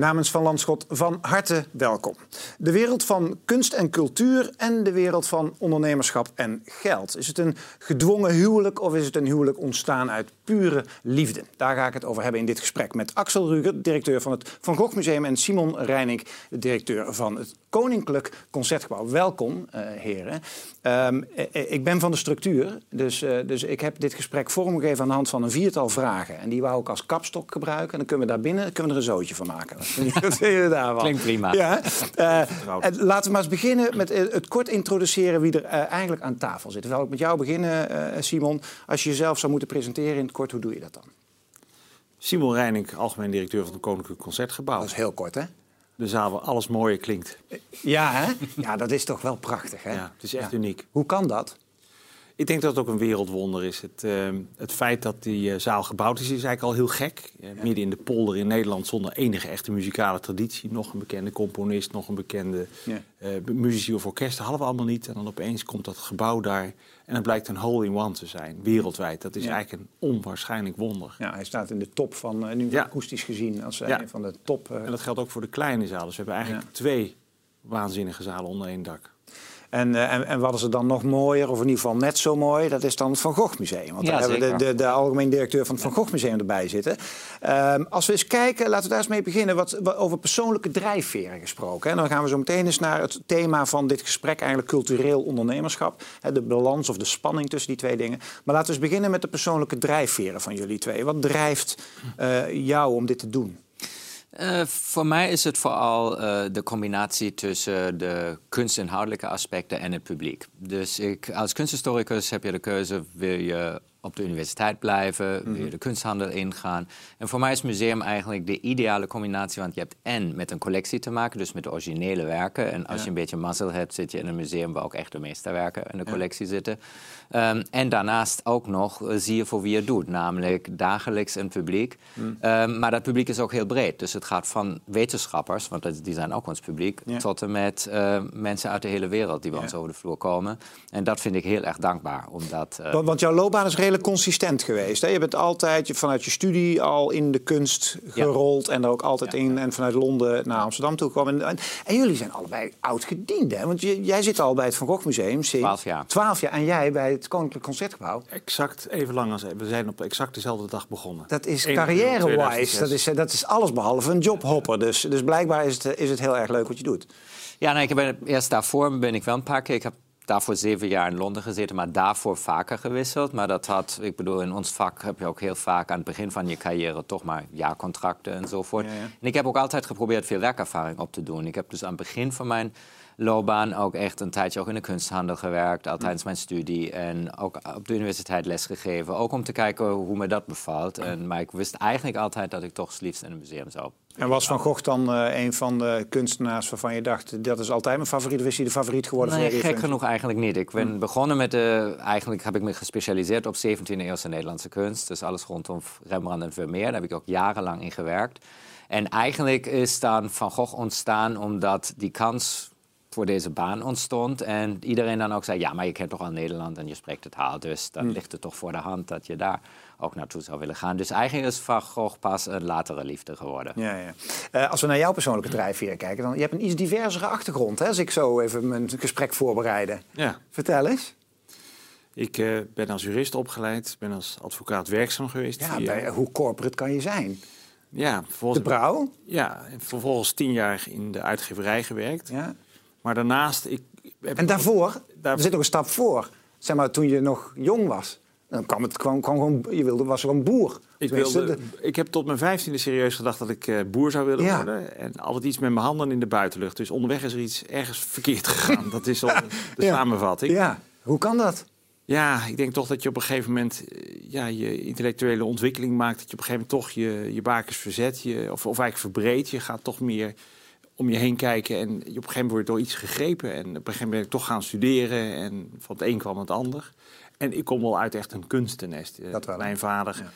Namens Van Landschot van harte welkom. De wereld van kunst en cultuur en de wereld van ondernemerschap en geld. Is het een gedwongen huwelijk of is het een huwelijk ontstaan uit pure liefde? Daar ga ik het over hebben in dit gesprek met Axel Ruger, directeur van het Van Gogh Museum, en Simon Reining, de directeur van het Koninklijk Concertgebouw. Welkom, uh, heren. Um, ik ben van de structuur, dus, uh, dus ik heb dit gesprek vormgegeven aan de hand van een viertal vragen. En die wou ik als kapstok gebruiken. En dan kunnen we daar binnen kunnen we er een zootje van maken. Klinkt prima. Ja. Laten we maar eens beginnen met het kort introduceren wie er eigenlijk aan tafel zit. Wil ik met jou beginnen, Simon. Als je jezelf zou moeten presenteren in het kort, hoe doe je dat dan? Simon Reining, algemeen directeur van het Koninklijk Concertgebouw. Dat is heel kort, hè? De zaal waar alles mooier klinkt. Ja, hè? ja, dat is toch wel prachtig. Hè? Ja, het is echt uniek. Hoe kan dat? Ik denk dat het ook een wereldwonder is. Het, uh, het feit dat die uh, zaal gebouwd is, is eigenlijk al heel gek. Uh, ja. Midden in de polder in Nederland zonder enige echte muzikale traditie. Nog een bekende componist, nog een bekende ja. muzici of orkesten hadden we allemaal niet. En dan opeens komt dat gebouw daar en het blijkt een hole-in-one te zijn, wereldwijd. Dat is ja. eigenlijk een onwaarschijnlijk wonder. Ja, hij staat in de top van, nu akoestisch gezien, als een van de top... En dat geldt ook voor de kleine zalen. Dus we hebben eigenlijk twee waanzinnige zalen onder één dak. En, uh, en, en, wat is er dan nog mooier, of in ieder geval net zo mooi, dat is dan het Van Gogh Museum. Want ja, daar hebben we de, de, de, algemeen directeur van het Van Gogh Museum erbij zitten. Um, als we eens kijken, laten we daar eens mee beginnen, wat, wat over persoonlijke drijfveren gesproken. En dan gaan we zo meteen eens naar het thema van dit gesprek, eigenlijk cultureel ondernemerschap. De balans of de spanning tussen die twee dingen. Maar laten we eens beginnen met de persoonlijke drijfveren van jullie twee. Wat drijft uh, jou om dit te doen? Uh, voor mij is het vooral uh, de combinatie tussen de kunstinhoudelijke aspecten en het publiek. Dus ik, als kunsthistoricus heb je de keuze, wil je op de universiteit blijven, mm mhm. de kunsthandel ingaan. En voor mij is het museum eigenlijk de ideale combinatie, want je hebt en met een collectie te maken, dus met de originele werken. En als ja. je een beetje mazzel hebt, zit je in een museum waar ook echt de meesterwerken in de ja. collectie zitten. Um, en daarnaast ook nog uh, zie je voor wie je doet, namelijk dagelijks een publiek. Mm. Um, maar dat publiek is ook heel breed. Dus het gaat van wetenschappers, want die zijn ook ons publiek, ja. tot en met uh, mensen uit de hele wereld die bij ons over de vloer komen. En dat vind ik heel erg dankbaar. Omdat, uh, want, want jouw loopbaan is redelijk consistent geweest. Hè? Je bent altijd vanuit je studie al in de kunst gerold en er ook altijd in en vanuit Londen naar Amsterdam toe gekomen. En, en, jullie zijn allebei oud gediend, hè? Want je, jij zit al bij het Van Gogh Museum sinds 12 jaar. 12 jaar en jij bij het Koninklijk Concertgebouw. Exact even lang als we zijn op exact dezelfde dag begonnen. Dat is carrière-wise. Dat is, dat is alles behalve een jobhopper. Dus, dus blijkbaar is het, is het heel erg leuk wat je doet. Ja, nee, ik heb eerst daarvoor ben ik wel een paar keer. Ik heb daarvoor zeven jaar in Londen gezeten, maar daarvoor vaker gewisseld. Maar dat had, ik bedoel, in ons vak heb je ook heel vaak aan het begin van je carrière toch maar jaarcontracten enzovoort. Ja, ja. En ik heb ook altijd geprobeerd veel werkervaring op te doen. Ik heb dus aan het begin van mijn loopbaan ook echt een tijdje ook in de kunsthandel gewerkt, al tijdens mijn studie. En ook op de universiteit lesgegeven, ook om te kijken hoe me dat bevalt. En, maar ik wist eigenlijk altijd dat ik toch het liefst in een museum zou. En was Van Gogh dan uh, een van de kunstenaars waarvan je dacht, dat is altijd mijn favoriet? Of is hij de favoriet geworden? Nee, gek genoeg eigenlijk niet. Ik ben hmm. begonnen met, de, eigenlijk heb ik me gespecialiseerd op 17e eeuwse Nederlandse kunst. Dus alles rondom Rembrandt en Vermeer. Daar heb ik ook jarenlang in gewerkt. En eigenlijk is dan Van Gogh ontstaan omdat die kans voor deze baan ontstond. En iedereen dan ook zei, ja, maar je kent toch al Nederland en je spreekt het taal. Dus dan mm. ligt het toch voor de hand dat je daar ook naartoe zou willen gaan. Dus eigenlijk is Van Gogh pas een latere liefde geworden. Ja, ja. Uh, als we naar jouw persoonlijke drijfveer kijken, dan je hebt een iets diversere achtergrond, hè, als ik zo even mijn gesprek voorbereide. Ja. Vertel eens. Ik uh, ben als jurist opgeleid, ben als advocaat werkzaam geweest. Ja, bij, hoe corporate kan je zijn? Ja, de brouw? Ja, en vervolgens tien jaar in de uitgeverij gewerkt. Ja. Maar daarnaast... Ik en daarvoor, daar... er zit nog een stap voor. Zeg maar, toen je nog jong was, dan kwam het kwam, kwam gewoon, je wilde, was gewoon boer. Ik, wilde, ik heb tot mijn vijftiende serieus gedacht dat ik uh, boer zou willen ja. worden. En altijd iets met mijn handen in de buitenlucht. Dus onderweg is er iets ergens verkeerd gegaan. dat is al de ja. samenvatting. Ja, hoe kan dat? Ja, ik denk toch dat je op een gegeven moment ja, je intellectuele ontwikkeling maakt. Dat je op een gegeven moment toch je, je bakens verzet. Je, of, of eigenlijk verbreedt. Je gaat toch meer om je heen kijken en je op een gegeven moment door iets gegrepen. En op een gegeven moment ben ik toch gaan studeren en van het een kwam het ander. En ik kom wel uit echt een kunstennest. Dat wel, Mijn vader ja.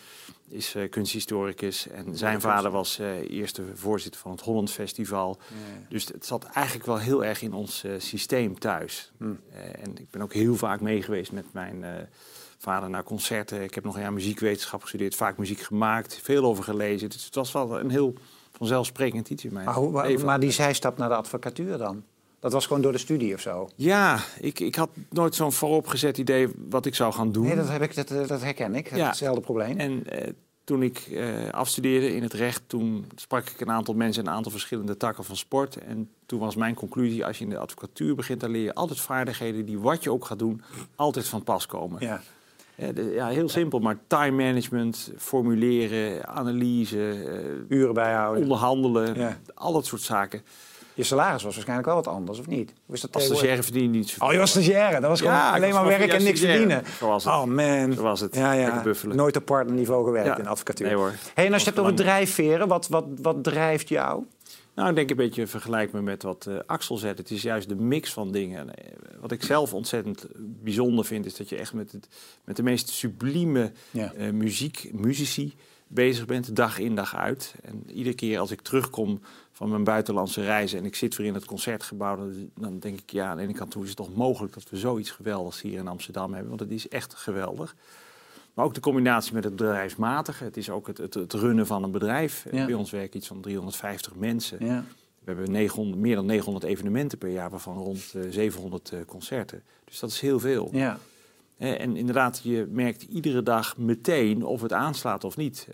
is uh, kunsthistoricus en zijn vader was uh, eerste voorzitter van het Holland Festival. Ja. Dus het zat eigenlijk wel heel erg in ons uh, systeem thuis. Hm. en ik ben ook heel vaak meegeweest met mijn vader naar concerten. Ik heb nog een jaar muziekwetenschap gestudeerd, vaak muziek gemaakt, veel over gelezen. Dus het was wel een heel vanzelfsprekend iets in mijn Maar, hoe, maar, die zijstap naar de advocatuur dan? Dat was gewoon door de studie of zo? Ja, ik, ik had nooit zo'n vooropgezet idee wat ik zou gaan doen. Nee, dat, heb ik, dat, dat herken ik. Ja. Hetzelfde probleem. En eh, toen ik eh, afstudeerde in het recht, toen sprak ik een aantal mensen in een aantal verschillende takken van sport. En toen was mijn conclusie, als je in de advocatuur begint, dan leer je altijd vaardigheden die wat je ook gaat doen, altijd van pas komen. Ja. Ja, de- ja, heel simpel, maar time management, formuleren, analyse, eh, Uren bijhouden. onderhandelen, Ja. al dat soort zaken. Je salaris was waarschijnlijk wel wat anders, of niet? Dat Als stagiaire verdien je niet zoveel. Oh, je was stagiaire. Dat was gewoon Ja, alleen was maar gewoon werk en niks verdienen. Zo was het. Oh man. Zo was het. Ja, ja. Nooit op partnerniveau gewerkt Ja. in advocatuur. Nee, hoor. Hey, en als je het hebt over drijfveren, wat, wat, wat drijft jou? Nou, ik denk een beetje vergelijk me met wat eh, Axel zegt. Het is juist de mix van dingen. Eh, Wat ik zelf ontzettend bijzonder vind, is dat je echt met, het, met de meest sublieme Ja. eh, muziek, muzici bezig bent, dag in dag uit. En iedere keer als ik terugkom van mijn buitenlandse reizen en ik zit weer in het concertgebouw, dan, dan denk ik, ja, aan de ene kant hoe is het toch mogelijk dat we zoiets geweldigs hier in Amsterdam hebben, want het is echt geweldig. Maar ook de combinatie met het bedrijfsmatige. Het is ook het, het, het runnen van een bedrijf. Ja. Bij ons werken iets van 350 mensen. Ja. We hebben 900, meer dan 900 evenementen per jaar, waarvan rond eh, 700 eh, concerten. Dus dat is heel veel. Ja. En inderdaad, je merkt iedere dag meteen of het aanslaat of niet.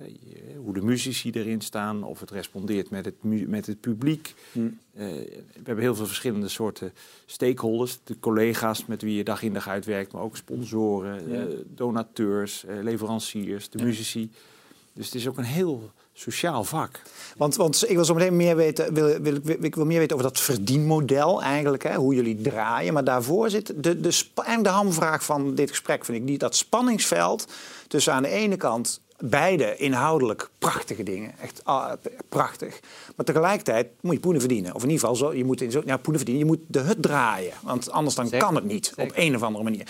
Hoe de muzici erin staan, of het respondeert met het, met het publiek. Hm. Eh, we hebben heel veel verschillende soorten stakeholders. De collega's met wie je dag in dag uit werkt, maar ook sponsoren, Ja. eh, donateurs, eh, leveranciers, de Ja. muzici. Dus het is ook een heel sociaal vak. Want, want ik wil zo meteen meer weten, wil, wil, wil- ik wil meer weten over dat verdienmodel eigenlijk, hè, hoe jullie draaien. Maar daarvoor zit de, de, de hamvraag van dit gesprek, vind ik, die, dat spanningsveld tussen aan de ene kant beide inhoudelijk prachtige dingen, echt ah, prachtig. Maar tegelijkertijd moet je poenen verdienen. Of in ieder geval, zo, je moet in zo, ja, poenen verdienen, je moet de hut draaien. Want anders dan Zeker. kan het niet, op een of andere manier.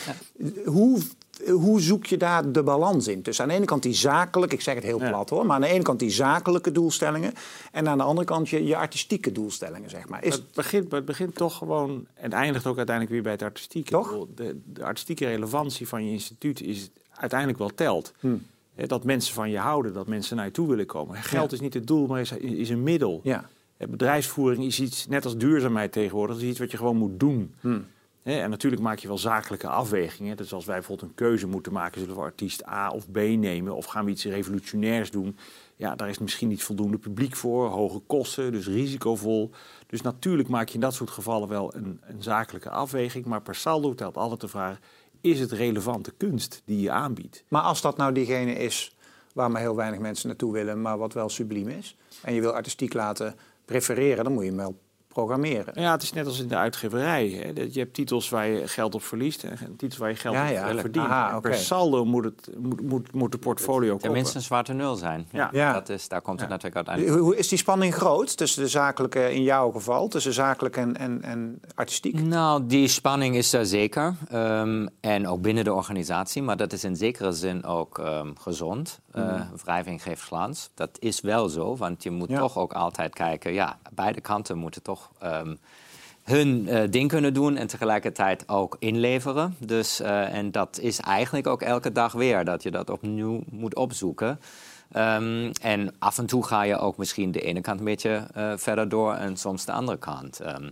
Hoe, hoe zoek je daar de balans in? Dus aan de ene kant die zakelijk, ik zeg het heel Ja. plat hoor, maar aan de ene kant die zakelijke doelstellingen en aan de andere kant je, je artistieke doelstellingen, zeg maar. Is, Het begint, het begint toch gewoon en eindigt ook uiteindelijk weer bij het artistieke. Toch? De, de artistieke relevantie van je instituut is uiteindelijk wel telt. Hmm. Dat mensen van je houden, dat mensen naar je toe willen komen. Geld Ja. is niet het doel, maar is, is een middel. ja. Bedrijfsvoering is iets, net als duurzaamheid tegenwoordig, is iets wat je gewoon moet doen. Hmm. En natuurlijk maak je wel zakelijke afwegingen. Dus als wij bijvoorbeeld een keuze moeten maken, zullen we artiest A of B nemen? Of gaan we iets revolutionairs doen? Ja, daar is misschien niet voldoende publiek voor, hoge kosten, dus risicovol. Dus natuurlijk maak je in dat soort gevallen wel een, een zakelijke afweging. Maar per saldo telt altijd de vraag, is het relevante kunst die je aanbiedt? Maar als dat nou diegene is waar maar heel weinig mensen naartoe willen, maar wat wel subliem is, en je wil artistiek laten prefereren, dan moet je hem wel programmeren. Ja, het is net als in de uitgeverij. Hè. Dat Je hebt titels waar je geld op verliest en titels waar je geld Ja, op ja. verdient. Aha, oké. Per saldo moet, het, moet, moet, moet de portfolio kloppen. Tenminste een zwarte nul zijn. Ja. Ja. Dat is, daar komt het Ja. natuurlijk uiteindelijk. Hoe is die spanning groot tussen de zakelijke, in jouw geval, tussen zakelijk en, en, en artistiek? Nou, die spanning is er zeker. Ehm, en ook binnen de organisatie. Maar dat is in zekere zin ook ehm, gezond. Uh, wrijving geeft glans. Dat is wel zo, want je moet Ja. toch ook altijd kijken. Ja, beide kanten moeten toch ehm, hun eh, ding kunnen doen en tegelijkertijd ook inleveren. Dus, eh, en dat is eigenlijk ook elke dag weer, dat je dat opnieuw moet opzoeken. Ehm, en af en toe ga je ook misschien de ene kant een beetje eh, verder door en soms de andere kant. Ehm,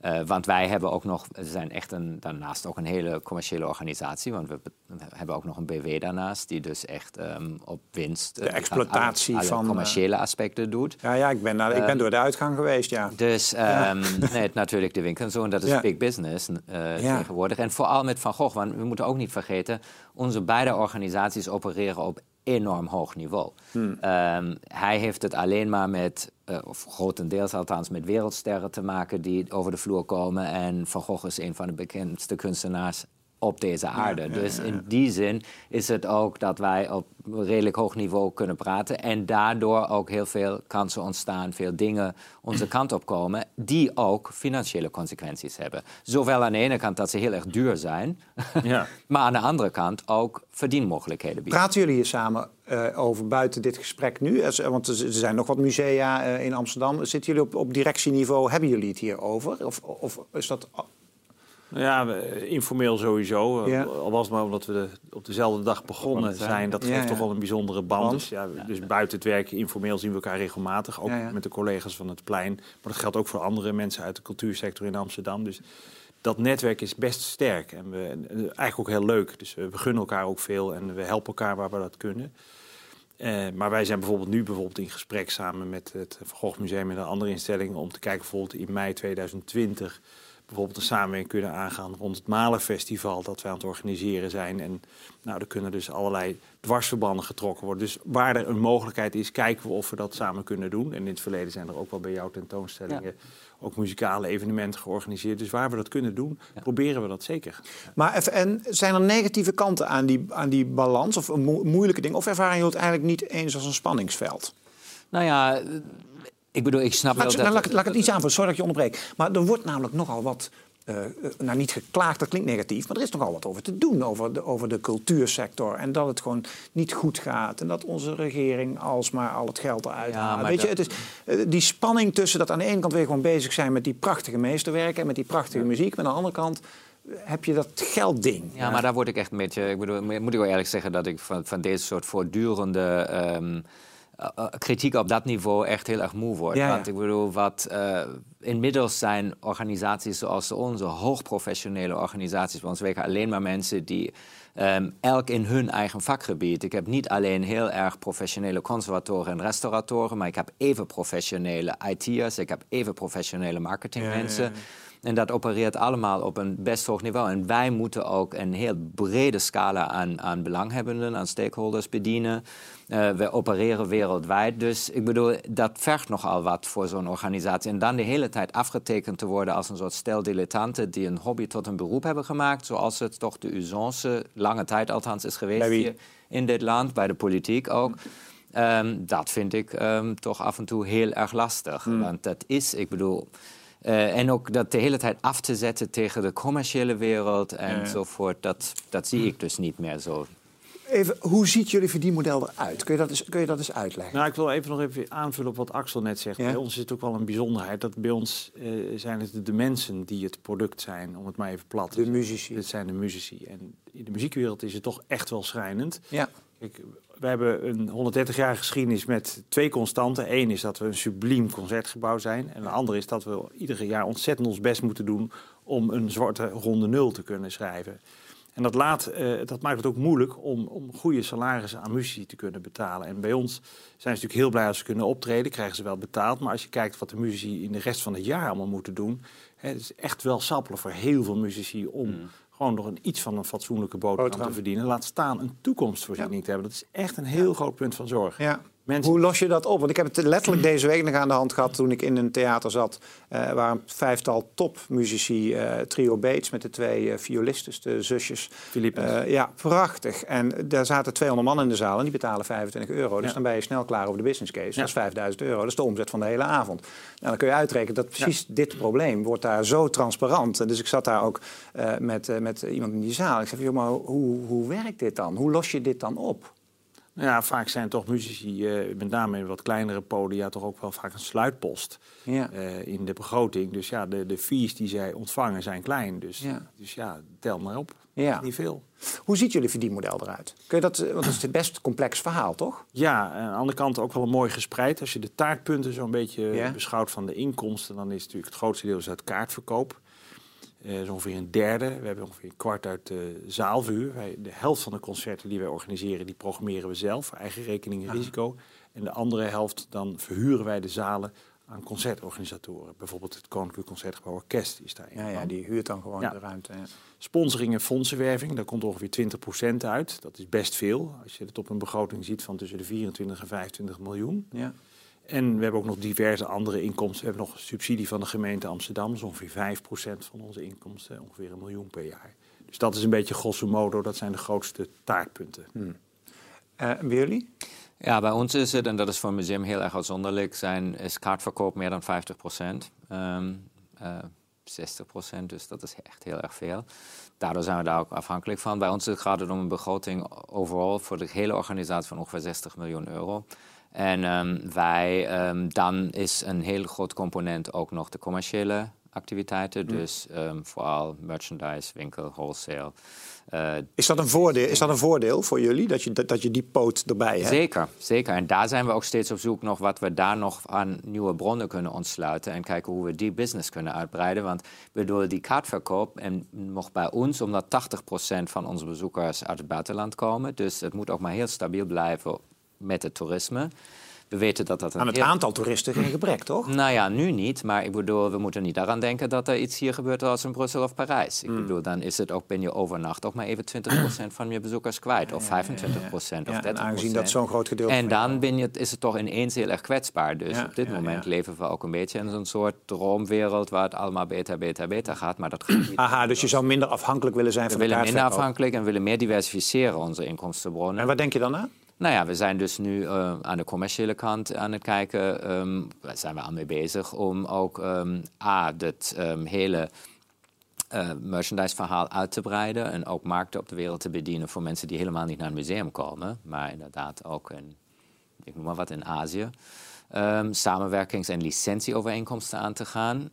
eh, want wij hebben ook nog, we zijn echt een, daarnaast ook een hele commerciële organisatie. Want we, we hebben ook nog een BW daarnaast, die dus echt ehm, op winst. De exploitatie alle, alle van, commerciële aspecten doet. Ja, ja ik, ben naar, ik ben door de uitgang geweest, ja. Dus ehm, nee, natuurlijk de winkel en zo. En dat is Ja. big business eh, Ja. tegenwoordig. En vooral met Van Gogh. Want we moeten ook niet vergeten... onze beide organisaties opereren op enorm hoog niveau. Hmm. Ehm, hij heeft het alleen maar met... eh, of grotendeels althans met wereldsterren te maken... die over de vloer komen. En Van Gogh is een van de bekendste kunstenaars op deze aarde. dus in die zin is het ook dat wij op redelijk hoog niveau kunnen praten. En daardoor ook heel veel kansen ontstaan, veel dingen onze kant op komen, die ook financiële consequenties hebben. Zowel aan de ene kant dat ze heel erg duur zijn, Ja. maar aan de andere kant ook verdienmogelijkheden bieden. Praten jullie hier samen eh, over buiten dit gesprek nu? Als- Want er er zijn nog wat musea eh, in Amsterdam. Zitten jullie op, op directieniveau? Hebben jullie het hier over? Of, of is dat... Ja, informeel sowieso. Ja. Al was het maar omdat we de- op dezelfde dag begonnen zijn. zijn. Dat geeft ja. toch wel een bijzondere band. Band. Dus, ja, dus buiten het werk, informeel zien we elkaar regelmatig. Ook Ja, ja. met de collega's van het plein. Maar dat geldt ook voor andere mensen uit de cultuursector in Amsterdam. Dus dat netwerk is best sterk. En we, en eigenlijk ook heel leuk. Dus we, we gunnen elkaar ook veel en we helpen elkaar waar we dat kunnen. Eh, maar wij zijn bijvoorbeeld nu bijvoorbeeld in gesprek samen met het Van Gogh Museum en een andere instellingen om te kijken bijvoorbeeld in mei 2020 bijvoorbeeld een samenwerking kunnen aangaan rond het Malenfestival dat wij aan het organiseren zijn. En nou, er kunnen dus allerlei dwarsverbanden getrokken worden. Dus waar er een mogelijkheid is, kijken we of we dat samen kunnen doen. En in het verleden zijn er ook wel bij jouw tentoonstellingen ook muzikale evenementen georganiseerd. Dus waar we dat kunnen doen, proberen we dat zeker. Maar en zijn er negatieve kanten aan die, aan die balans of mo- moeilijke dingen? Of ervaren jullie het eigenlijk niet eens als een spanningsveld? Nou ja, ik bedoel, ik snap Maar, wel nou, dat... laat, ik- laat ik het iets aanvullen, sorry dat ik je onderbreek. Maar er wordt namelijk nogal wat, eh, nou niet geklaagd, dat klinkt negatief, maar er is nogal wat over te doen over de, over de cultuursector. En dat het gewoon niet goed gaat. En dat onze regering alsmaar al het geld eruit haalt. Weet je, het is, eh, die spanning tussen dat aan de ene kant weer gewoon bezig zijn met die prachtige meesterwerken en met die prachtige muziek. Maar aan de andere kant heb je dat geldding. Ja, maar daar word ik echt een beetje... Ik bedoel, moet ik wel eerlijk zeggen dat ik van, van deze soort voortdurende ehm, eh, eh, kritiek op dat niveau echt heel erg moe word. Ja, ja. Want ik bedoel, wat eh, inmiddels zijn organisaties zoals onze hoogprofessionele organisaties. Bij ons werken alleen maar mensen die ehm, elk in hun eigen vakgebied. Ik heb niet alleen heel erg professionele conservatoren en restauratoren, maar ik heb even professionele IT'ers, ik heb even professionele marketingmensen. En dat opereert allemaal op een best hoog niveau. En wij moeten ook een heel brede scala aan, aan belanghebbenden, aan stakeholders bedienen. Eh, we opereren wereldwijd. Dus ik bedoel, dat vergt nogal wat voor zo'n organisatie. En dan de hele tijd afgetekend te worden als een soort stel dilettanten die een hobby tot een beroep hebben gemaakt. Zoals het toch de usance, lange tijd althans, is geweest hier in dit land, bij de politiek ook. Ehm, dat vind ik ehm, toch af en toe heel erg lastig. Want dat is, ik bedoel. Eh, en ook dat de hele tijd af te zetten tegen de commerciële wereld enzovoort, dat, dat zie ik dus niet meer zo. Even, hoe ziet jullie verdienmodel eruit? Kun je dat eens, kun je dat eens uitleggen? Nou, ik wil even nog even aanvullen op wat Axel net zegt. Ja. Bij ons is het ook wel een bijzonderheid dat bij ons eh, zijn het de mensen die het product zijn, om het maar even plat te De zeggen. muzici. Dit zijn de muzici. En in de muziekwereld is het toch echt wel schrijnend. Ja. Kijk, we hebben een 130 jaar geschiedenis met twee constanten. Eén is dat we een subliem concertgebouw zijn. En de andere is dat we iedere jaar ontzettend ons best moeten doen om een zwarte ronde nul te kunnen schrijven. En dat, laat, eh, dat maakt het ook moeilijk om, om goede salarissen aan muzici te kunnen betalen. En bij ons zijn ze natuurlijk heel blij als ze kunnen optreden, krijgen ze wel betaald. Maar als je kijkt wat de muzici in de rest van het jaar allemaal moeten doen, hè, het is echt wel sappelen voor heel veel muzici om gewoon nog een, iets van een fatsoenlijke boterham, Boterham. te verdienen. Laat staan een toekomstvoorziening te hebben. Dat is echt een heel groot punt van zorg. Ja. Mensen- Hoe los je dat op? Want ik heb het letterlijk deze week nog aan de hand gehad toen ik in een theater zat. eh, waar een vijftal topmuzici, eh trio Bates met de twee eh, violistes, de zusjes. Philippens. Eh, ja, prachtig. En daar zaten 200 man in de zaal en die betalen 25 euro. Dus Ja. dan ben je snel klaar over de business case. Ja. Dat is 5000 euro. Dat is de omzet van de hele avond. Nou, dan kun je uitrekenen dat precies dit probleem wordt daar zo transparant. En dus ik zat daar ook met, met iemand in die zaal. Ik zei, joh, maar hoe, hoe werkt dit dan? Hoe los je dit dan op? Ja, vaak zijn toch muzici, eh, met name in wat kleinere podia, toch ook wel vaak een sluitpost Ja. eh, in de begroting. Dus ja, de, de fees die zij ontvangen zijn klein. Dus Ja. dus ja tel maar op. Ja. Niet veel. Hoe ziet jullie verdienmodel eruit? Kun je dat, eh, want het is een best complex verhaal, toch? Ja, aan de andere kant ook wel mooi gespreid. Als je de taartpunten zo'n beetje Ja. beschouwt van de inkomsten, dan is natuurlijk het grootste deel is uit kaartverkoop. Eh is ongeveer een derde. We hebben ongeveer een kwart uit de zaalverhuur. Wij, de helft van de concerten die wij organiseren, die programmeren we zelf, eigen rekening en risico. En de andere helft, dan verhuren wij de zalen aan concertorganisatoren. Bijvoorbeeld het Koninklijk Concertgebouw Orkest is daar een Ja, ja die huurt dan gewoon Ja. de ruimte. Ja. Sponsoring en fondsenwerving, daar komt ongeveer 20% uit. Dat is best veel. Als je het op een begroting ziet van tussen de 24 en 25 miljoen. Ja. En we hebben ook nog diverse andere inkomsten. We hebben nog subsidie van de gemeente Amsterdam. Dat is ongeveer 5% van onze inkomsten. Ongeveer een miljoen per jaar. Dus dat is een beetje grosso modo. Dat zijn de grootste taartpunten. Eh, en bij jullie? Ja, bij ons is het, en dat is voor een museum heel erg uitzonderlijk, zijn, is kaartverkoop meer dan 50 procent. 60 procent, dus dat is echt heel erg veel. Daardoor zijn we daar ook afhankelijk van. Bij ons gaat het om een begroting overal voor de hele organisatie van ongeveer 60 miljoen euro. En ehm, wij, ehm, dan is een heel groot component ook nog de commerciële activiteiten. Dus ehm, vooral merchandise, winkel, wholesale. Uh, is, dat een voordeel, is dat een voordeel voor jullie, dat je, dat, dat je die poot erbij hebt? Zeker, zeker. En daar zijn we ook steeds op zoek nog wat we daar nog aan nieuwe bronnen kunnen ontsluiten. En kijken hoe we die business kunnen uitbreiden. Want bedoel, die kaartverkoop, en nog bij ons, omdat 80% van onze bezoekers uit het buitenland komen. Dus het moet ook maar heel stabiel blijven met het toerisme. We weten dat dat Aan het aantal toeristen geen gebrek, toch? Nou ja, nu niet. Maar ik bedoel, we moeten niet daaraan denken dat er iets hier gebeurt als in Brussel of Parijs. Ik hmm. bedoel, dan is het ook, ben je overnacht ook maar even 20% van je bezoekers kwijt. Of 25% of 30%. aangezien dat zo'n groot gedeelte En dan ben je, is het toch ineens heel erg kwetsbaar. Dus op dit moment leven we ook een beetje in zo'n soort droomwereld waar het allemaal beter, beter, beter gaat. Maar dat gaat niet. Aha, dus je zou minder afhankelijk willen zijn we van de We willen minder afhankelijk en willen meer diversificeren onze inkomstenbronnen. En wat denk je dan aan? Nou ja, we zijn dus nu uh, aan de commerciële kant aan het kijken. Um, daar zijn we al mee bezig om ook um, A, dat um, hele uh, merchandise-verhaal uit te breiden. En ook markten op de wereld te bedienen voor mensen die helemaal niet naar het museum komen. Maar inderdaad ook in, ik noem maar wat, in Azië. samenwerkings- en licentieovereenkomsten aan te gaan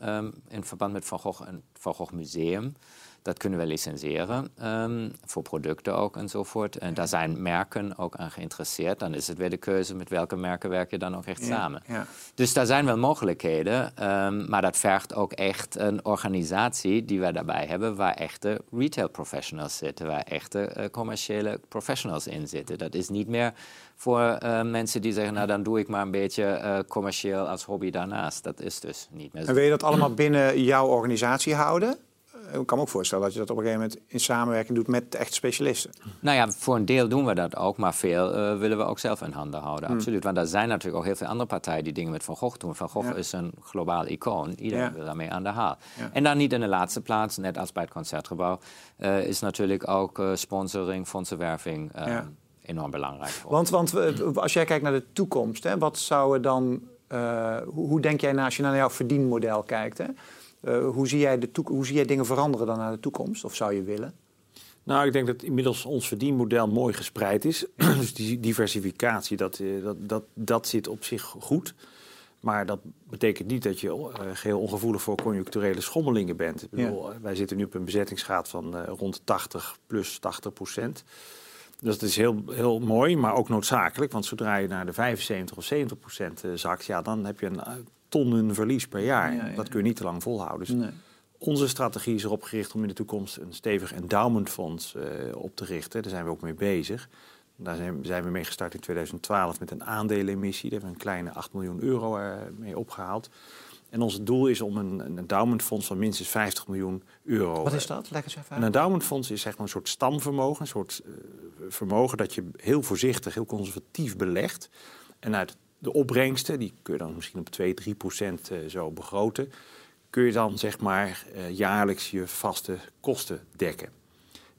in verband met Van Gogh en Van Gogh Museum. Dat kunnen we licenseren um, voor producten ook enzovoort. En daar zijn merken ook aan geïnteresseerd. Dan is het weer de keuze met welke merken werk je dan ook echt samen. Ja. Dus daar zijn wel mogelijkheden. Um, maar dat vergt ook echt een organisatie die we daarbij hebben... waar echte retail professionals zitten, waar echte uh, commerciële professionals in zitten. Dat is niet meer voor uh, mensen die zeggen... nou, dan doe ik maar een beetje uh, commercieel als hobby daarnaast. Dat is dus niet meer zo. En wil je dat allemaal binnen jouw organisatie houden? Ik kan me ook voorstellen dat je dat op een gegeven moment in samenwerking doet met echte specialisten. Nou ja, voor een deel doen we dat ook, maar veel uh, willen we ook zelf in handen houden. Hmm. Absoluut. Want er zijn natuurlijk ook heel veel andere partijen die dingen met Van Gogh doen. Van Gogh is een globaal icoon. Iedereen ja. wil daarmee aan de haal. Ja. En dan niet in de laatste plaats, net als bij het concertgebouw, uh, is natuurlijk ook uh, sponsoring, fondsenwerving enorm belangrijk. Voor. Want, want als jij kijkt naar de toekomst, hè, wat zou er dan. hoe, hoe denk jij na als je naar jouw verdienmodel kijkt? Hè? Uh, hoe, zie jij de hoe zie jij dingen veranderen dan naar de toekomst? Of zou je willen? Nou, ik denk dat inmiddels ons verdienmodel mooi gespreid is. dus die diversificatie, dat, eh, dat, dat, dat zit op zich goed. Maar dat betekent niet dat je uh, geheel ongevoelig voor conjuncturele schommelingen bent. Ik bedoel, Wij zitten nu op een bezettingsgraad van uh, rond 80 plus 80 procent. Dus dat is heel, heel mooi, maar ook noodzakelijk. Want zodra je naar de 75 of 70 procent zakt, ja, dan heb je een tonnen verlies per jaar. Dat kun je niet te lang volhouden. Dus nee. Onze strategie is erop gericht om in de toekomst een stevig endowmentfonds uh, op te richten. Daar zijn we ook mee bezig. Daar zijn, zijn, we mee gestart in 2012 met een aandelenemissie. Daar hebben we een kleine 8 miljoen euro uh, mee opgehaald. En ons doel is om een, een endowmentfonds van minstens 50 miljoen euro. Wat is dat? Leg eens even Een endowmentfonds is zeg maar een soort stamvermogen, een soort uh, vermogen dat je heel voorzichtig, heel conservatief belegt. En uit de opbrengsten, die kun je dan misschien op 2, 3 procent uh, zo begroten, kun je dan zeg maar uh, jaarlijks je vaste kosten dekken.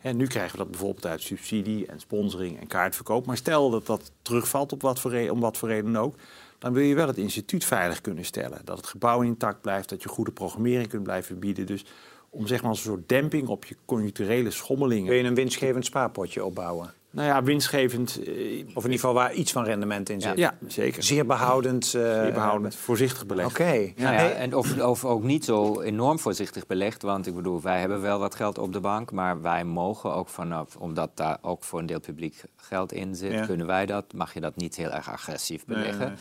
En nu krijgen we dat bijvoorbeeld uit subsidie en sponsoring en kaartverkoop. Maar stel dat dat terugvalt op wat voor om wat voor reden ook, dan wil je wel het instituut veilig kunnen stellen. Dat het gebouw intact blijft, dat je goede programmering kunt blijven bieden. Dus om zeg maar als een soort demping op je conjuncturele schommelingen. Wil je een winstgevend spaarpotje opbouwen? Nou ja, winstgevend. Eh, of in ieder geval waar iets van rendement in zit. Ja, zeker. Zeer behoudend. Uh, Zeer behoudend, voorzichtig belegd. Oké. Okay. Ja, en of, of, ook niet zo enorm voorzichtig belegd. Want ik bedoel, wij hebben wel wat geld op de bank. Maar wij mogen ook vanaf, omdat daar ook voor een deel publiek geld in zit, kunnen wij dat, mag je dat niet heel erg agressief beleggen. Nee, nee.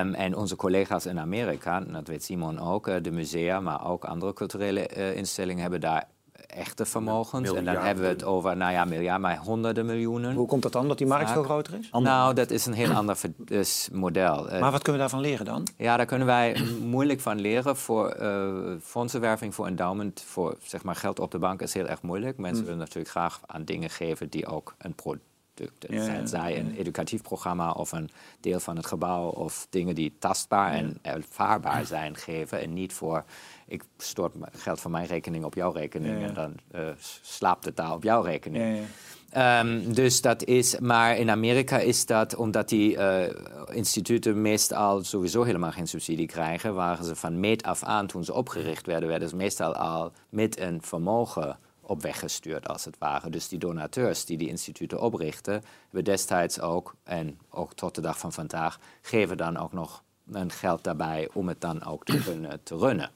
Um, en onze collega's in Amerika, dat weet Simon ook, eh, de musea, maar ook andere culturele uh, instellingen hebben daar echte vermogens. en dan hebben we het over, nou ja, miljard, maar honderden miljoenen. Hoe komt dat dan, dat die markt veel groter is? Nou, dat is een heel ander dus model. Maar wat kunnen we daarvan leren dan? Ja, daar kunnen wij moeilijk van leren. Voor uh, fondsenwerving, voor endowment, voor zeg maar, geld op de bank is heel erg moeilijk. Mensen hm. willen natuurlijk graag aan dingen geven die ook een product ja, zij een educatief programma of een deel van het gebouw of dingen die tastbaar en ervaarbaar zijn geven en niet voor ik stort geld van mijn rekening op jouw rekening en dan uh, slaapt het daar op jouw rekening. Um, dus dat is, maar in Amerika is dat omdat die uh, instituten meestal sowieso helemaal geen subsidie krijgen, waren ze van meet af aan toen ze opgericht werden, werden ze meestal al met een vermogen op weg gestuurd, als het ware. Dus die donateurs die die instituten oprichten, hebben destijds ook, en ook tot de dag van vandaag, geven dan ook nog en geld daarbij om het dan ook te kunnen te runnen,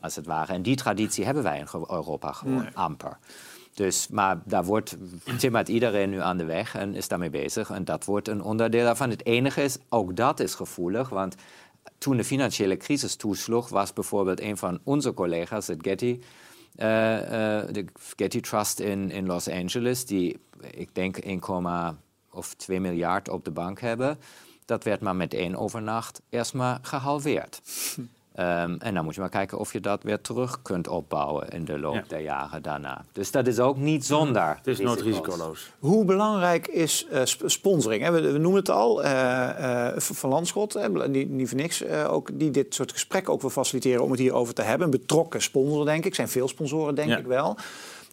als het ware. En die traditie hebben wij in Europa gewoon amper. Dus, maar daar wordt, timmert iedereen nu aan de weg en is daarmee bezig. En dat wordt een onderdeel daarvan. Het enige is, ook dat is gevoelig, want toen de financiële crisis toesloeg, was bijvoorbeeld een van onze collega's, het Getty, de Getty Trust in, in Los Angeles, die ik denk 1, of 2 miljard op de bank hebben. Dat werd maar met één overnacht eerstmaal gehalveerd. Um, en dan moet je maar kijken of je dat weer terug kunt opbouwen in de loop ja. der jaren daarna. Dus dat is ook niet zonder. Het is nooit risicoloos. Hoe belangrijk is uh, sponsoring? We, we, noemen het al. Uh, uh, van Landschot, niet, niet voor niks, ook, die dit soort gesprekken ook wil faciliteren om het hierover te hebben. Een betrokken sponsor, denk ik. zijn veel sponsoren, denk ja. ik wel.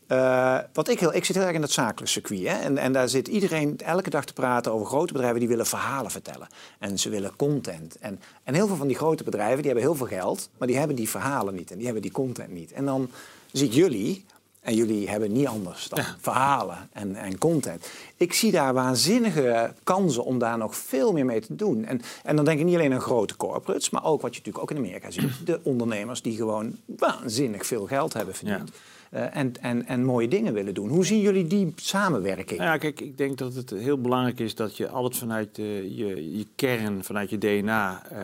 Uh, wat ik, heel, ik zit heel erg in het zakelijke circuit. Hè? En, en daar zit iedereen elke dag te praten over grote bedrijven die willen verhalen vertellen. En ze willen content. En, en heel veel van die grote bedrijven die hebben heel veel geld, maar die hebben die verhalen niet en die hebben die content niet. En dan zie ik jullie, en jullie hebben niet anders dan ja. verhalen en, en content. Ik zie daar waanzinnige kansen om daar nog veel meer mee te doen. En, en dan denk ik niet alleen aan grote corporates, maar ook wat je natuurlijk ook in Amerika ziet. De ondernemers die gewoon waanzinnig veel geld hebben verdiend. Ja. Uh, en, en, en mooie dingen willen doen. Hoe zien jullie die samenwerking? Nou ja, kijk, ik denk dat het heel belangrijk is dat je altijd vanuit uh, je, je kern, vanuit je DNA, uh,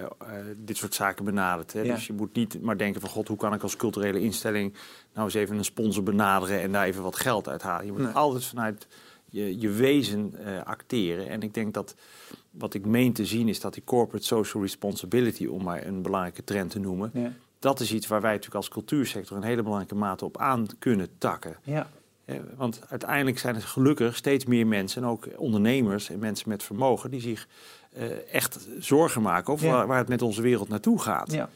dit soort zaken benadert. Hè? Ja. Dus je moet niet maar denken van god, hoe kan ik als culturele instelling nou eens even een sponsor benaderen en daar even wat geld uithalen. Je moet nee. altijd vanuit je, je wezen acteren. En ik denk dat wat ik meen te zien is dat die corporate social responsibility, om maar een belangrijke trend te noemen. Ja dat is iets waar wij natuurlijk als cultuursector een hele belangrijke mate op aan kunnen takken. Ja. Want uiteindelijk zijn er gelukkig steeds meer mensen, en ook ondernemers en mensen met vermogen, die zich uh, echt zorgen maken over ja. waar, het met onze wereld naartoe gaat. Ja.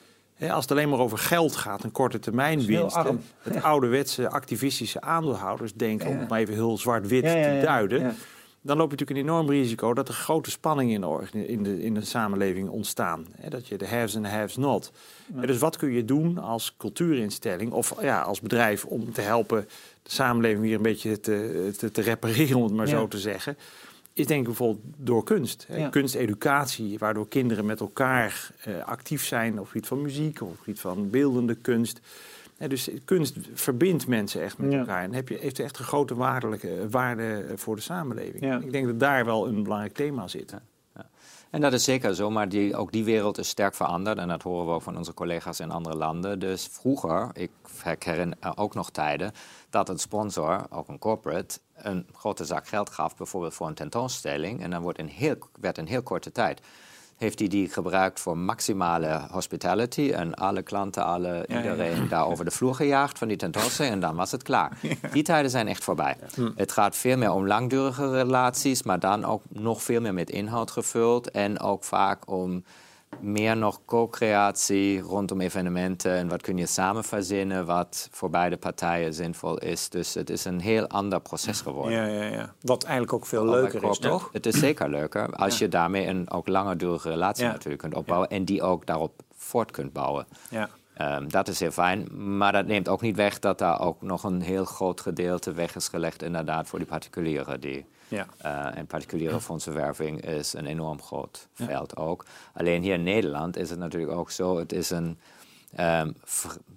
Als het alleen maar over geld gaat, een korte termijn winst, het ouderwetse activistische aandeelhouders denken, om het maar even heel zwart-wit te duiden dan loop je natuurlijk een enorm risico dat er grote spanningen in de, in de, in de samenleving ontstaan. dat je de haves en de haves not. dus wat kun je doen als cultuurinstelling of ja, als bedrijf om te helpen de samenleving weer een beetje te, te, te repareren, om het maar zo te zeggen. Is denk ik bijvoorbeeld door kunst. Hè. Kunsteducatie, waardoor kinderen met elkaar uh, actief zijn op het gebied van muziek, of op het gebied van beeldende kunst. Ja, dus kunst verbindt mensen echt met elkaar. En heb je, heeft echt een grote waardelijke, waarde voor de samenleving. Ja. Ik denk dat daar wel een belangrijk thema zit. Ja. En dat is zeker zo, maar die, ook die wereld is sterk veranderd. En dat horen we ook van onze collega's in andere landen. Dus vroeger, ik herinner ook nog tijden, dat een sponsor, ook een corporate, een grote zak geld gaf, bijvoorbeeld voor een tentoonstelling. En dan wordt in heel, werd in heel korte tijd heeft hij die gebruikt voor maximale hospitality. En alle klanten, alle, ja, iedereen ja. daar over de vloer gejaagd van die tentoonstelling. En dan was het klaar. Die tijden zijn echt voorbij. Hm. Het gaat veel meer om langdurige relaties, maar dan ook nog veel meer met inhoud gevuld. En ook vaak om meer nog co-creatie rondom evenementen en wat kun je samen verzinnen wat voor beide partijen zinvol is. Dus het is een heel ander proces geworden. Ja, ja, ja. Wat eigenlijk ook veel leuker is, toch? Het is zeker leuker als je daarmee een ook langdurige relatie natuurlijk kunt opbouwen en die ook daarop voort kunt bouwen. Ja. Um, dat is heel fijn, maar dat neemt ook niet weg dat daar ook nog een heel groot gedeelte weg is gelegd inderdaad voor die particulieren die ja. Uh, en particuliere fondsenwerving is een enorm groot veld ook. Alleen hier in Nederland is het natuurlijk ook zo, het is een um,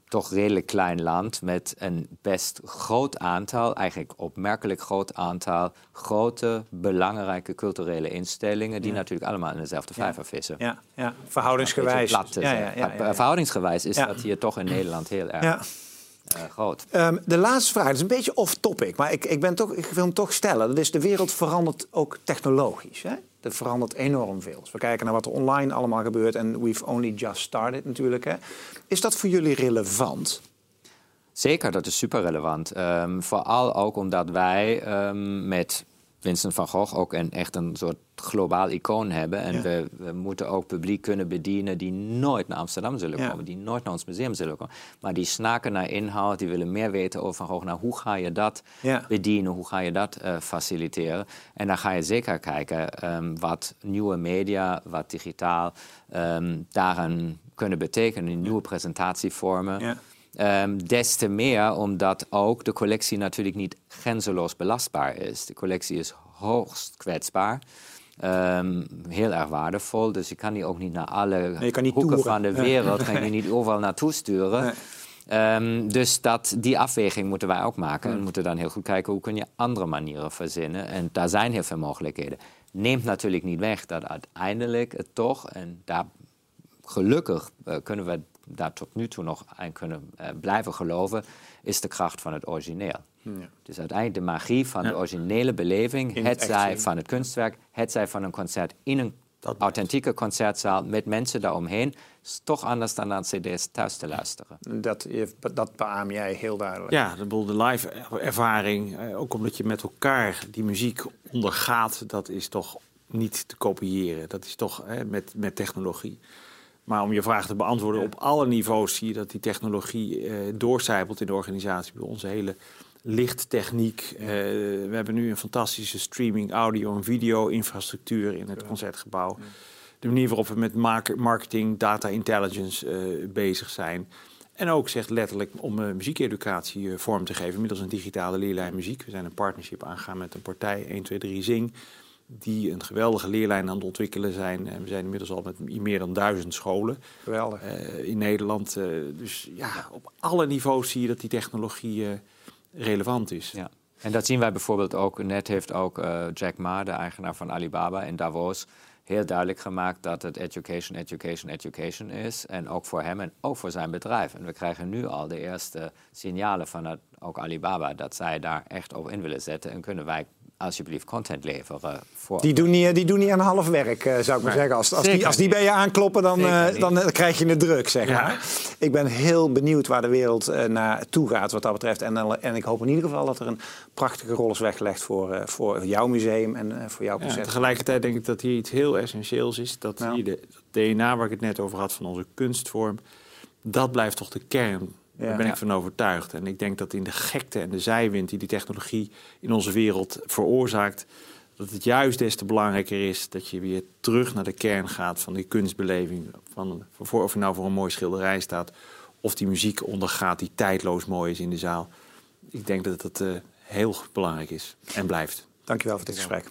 toch redelijk klein land met een best groot aantal, eigenlijk opmerkelijk groot aantal, grote, belangrijke culturele instellingen, die ja. natuurlijk allemaal in dezelfde vijver vissen. Ja, ja. verhoudingsgewijs. Ja, ja, ja, Verhoudingsgewijs is dat hier toch in Nederland heel erg groot. Um, de laatste vraag, dat is een beetje off-topic, maar ik, ik, ben toch, ik wil hem toch stellen. Dat is, de wereld verandert ook technologisch. Hè? Dat verandert enorm veel. Als we kijken naar wat er online allemaal gebeurt en we've only just started natuurlijk. Hè? Is dat voor jullie relevant? Zeker, dat is super relevant. Um, vooral ook omdat wij um, met Vincent van Gogh ook een, echt een soort globaal icoon hebben. En we, we, moeten ook publiek kunnen bedienen die nooit naar Amsterdam zullen komen, die nooit naar ons museum zullen komen. Maar die snaken naar inhoud, die willen meer weten over Van Gogh. Nou, hoe ga je dat bedienen, hoe ga je dat uh, faciliteren? En dan ga je zeker kijken um, wat nieuwe media, wat digitaal um, daaraan kunnen betekenen, nieuwe presentatievormen. Um, des te meer omdat ook de collectie natuurlijk niet grenzeloos belastbaar is. De collectie is hoogst kwetsbaar. ehm, heel erg waardevol. Dus ik kan die ook niet naar alle je hoeken toeren. van de wereld, kan die niet overal naartoe sturen. Nee. Ehm, dus dat, die afweging moeten wij ook maken. En we moeten dan heel goed kijken hoe kun je andere manieren verzinnen. En daar zijn heel veel mogelijkheden. Neemt natuurlijk niet weg dat uiteindelijk het toch, en daar gelukkig eh, kunnen we daar tot nu toe nog aan kunnen eh, blijven geloven, is de kracht van het origineel. Dus uiteindelijk de magie van de originele beleving, In het zij van het kunstwerk, het zij van een concert in een authentieke concertzaal met mensen daaromheen, is toch anders dan aan cd's thuis te luisteren. Dat, dat beaam jij heel duidelijk. Ja, de live ervaring, eh, ook omdat je met elkaar die muziek ondergaat, dat is toch niet te kopiëren. Dat is toch hè, met, met technologie. Maar om je vraag te beantwoorden, op alle niveaus zie je dat die technologie eh, doorcijpelt in de organisatie. Bij onze hele lichttechniek. eh, we hebben nu een fantastische streaming, audio en video infrastructuur in het concertgebouw. De manier waarop we met mark- marketing, data intelligence eh, bezig zijn. En ook zegt letterlijk om eh, muziekeducatie vorm te geven middels een digitale leerlijn muziek. We zijn een partnership aangegaan met een partij 123 Zing. Die een geweldige leerlijn aan het ontwikkelen zijn. En we zijn inmiddels al met meer dan duizend scholen Geweldig. eh, in Nederland. Eh, dus ja, op alle niveaus zie je dat die technologie eh, relevant is. Ja. En dat zien wij bijvoorbeeld ook. Net heeft ook eh, Jack Ma, de eigenaar van Alibaba in Davos, heel duidelijk gemaakt dat het education, education, education is. En ook voor hem en ook voor zijn bedrijf. En we krijgen nu al de eerste signalen vanuit ook Alibaba dat zij daar echt op in willen zetten. En kunnen wij alsjeblieft content leveren voor. Die doen, niet, die doen niet aan half werk, eh, zou ik maar zeggen. Als, als, die, als die bij je aankloppen, dan, eh, dan eh, krijg je het druk, zeg Ja. maar. Ik ben heel benieuwd waar de wereld eh, naartoe gaat wat dat betreft. En, en ik hoop in ieder geval dat er een prachtige rol is weggelegd voor, eh, voor jouw museum en eh, voor jouw Ja, concert. tegelijkertijd denk ik dat hier iets heel essentieels is. Dat hier de dat DNA waar ik het net over had van onze kunstvorm, dat blijft toch de kern. Ja. Daar ben ik van overtuigd. En ik denk dat in de gekte en de zijwind die die technologie in onze wereld veroorzaakt, dat het juist des te belangrijker is dat je weer terug naar de kern gaat van die kunstbeleving. Van, voor, of je nou voor een mooi schilderij staat, of die muziek ondergaat die tijdloos mooi is in de zaal. Ik denk dat dat eh, heel belangrijk is en blijft. Dankjewel voor dit gesprek.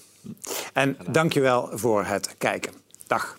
En dankjewel voor het kijken. Dag.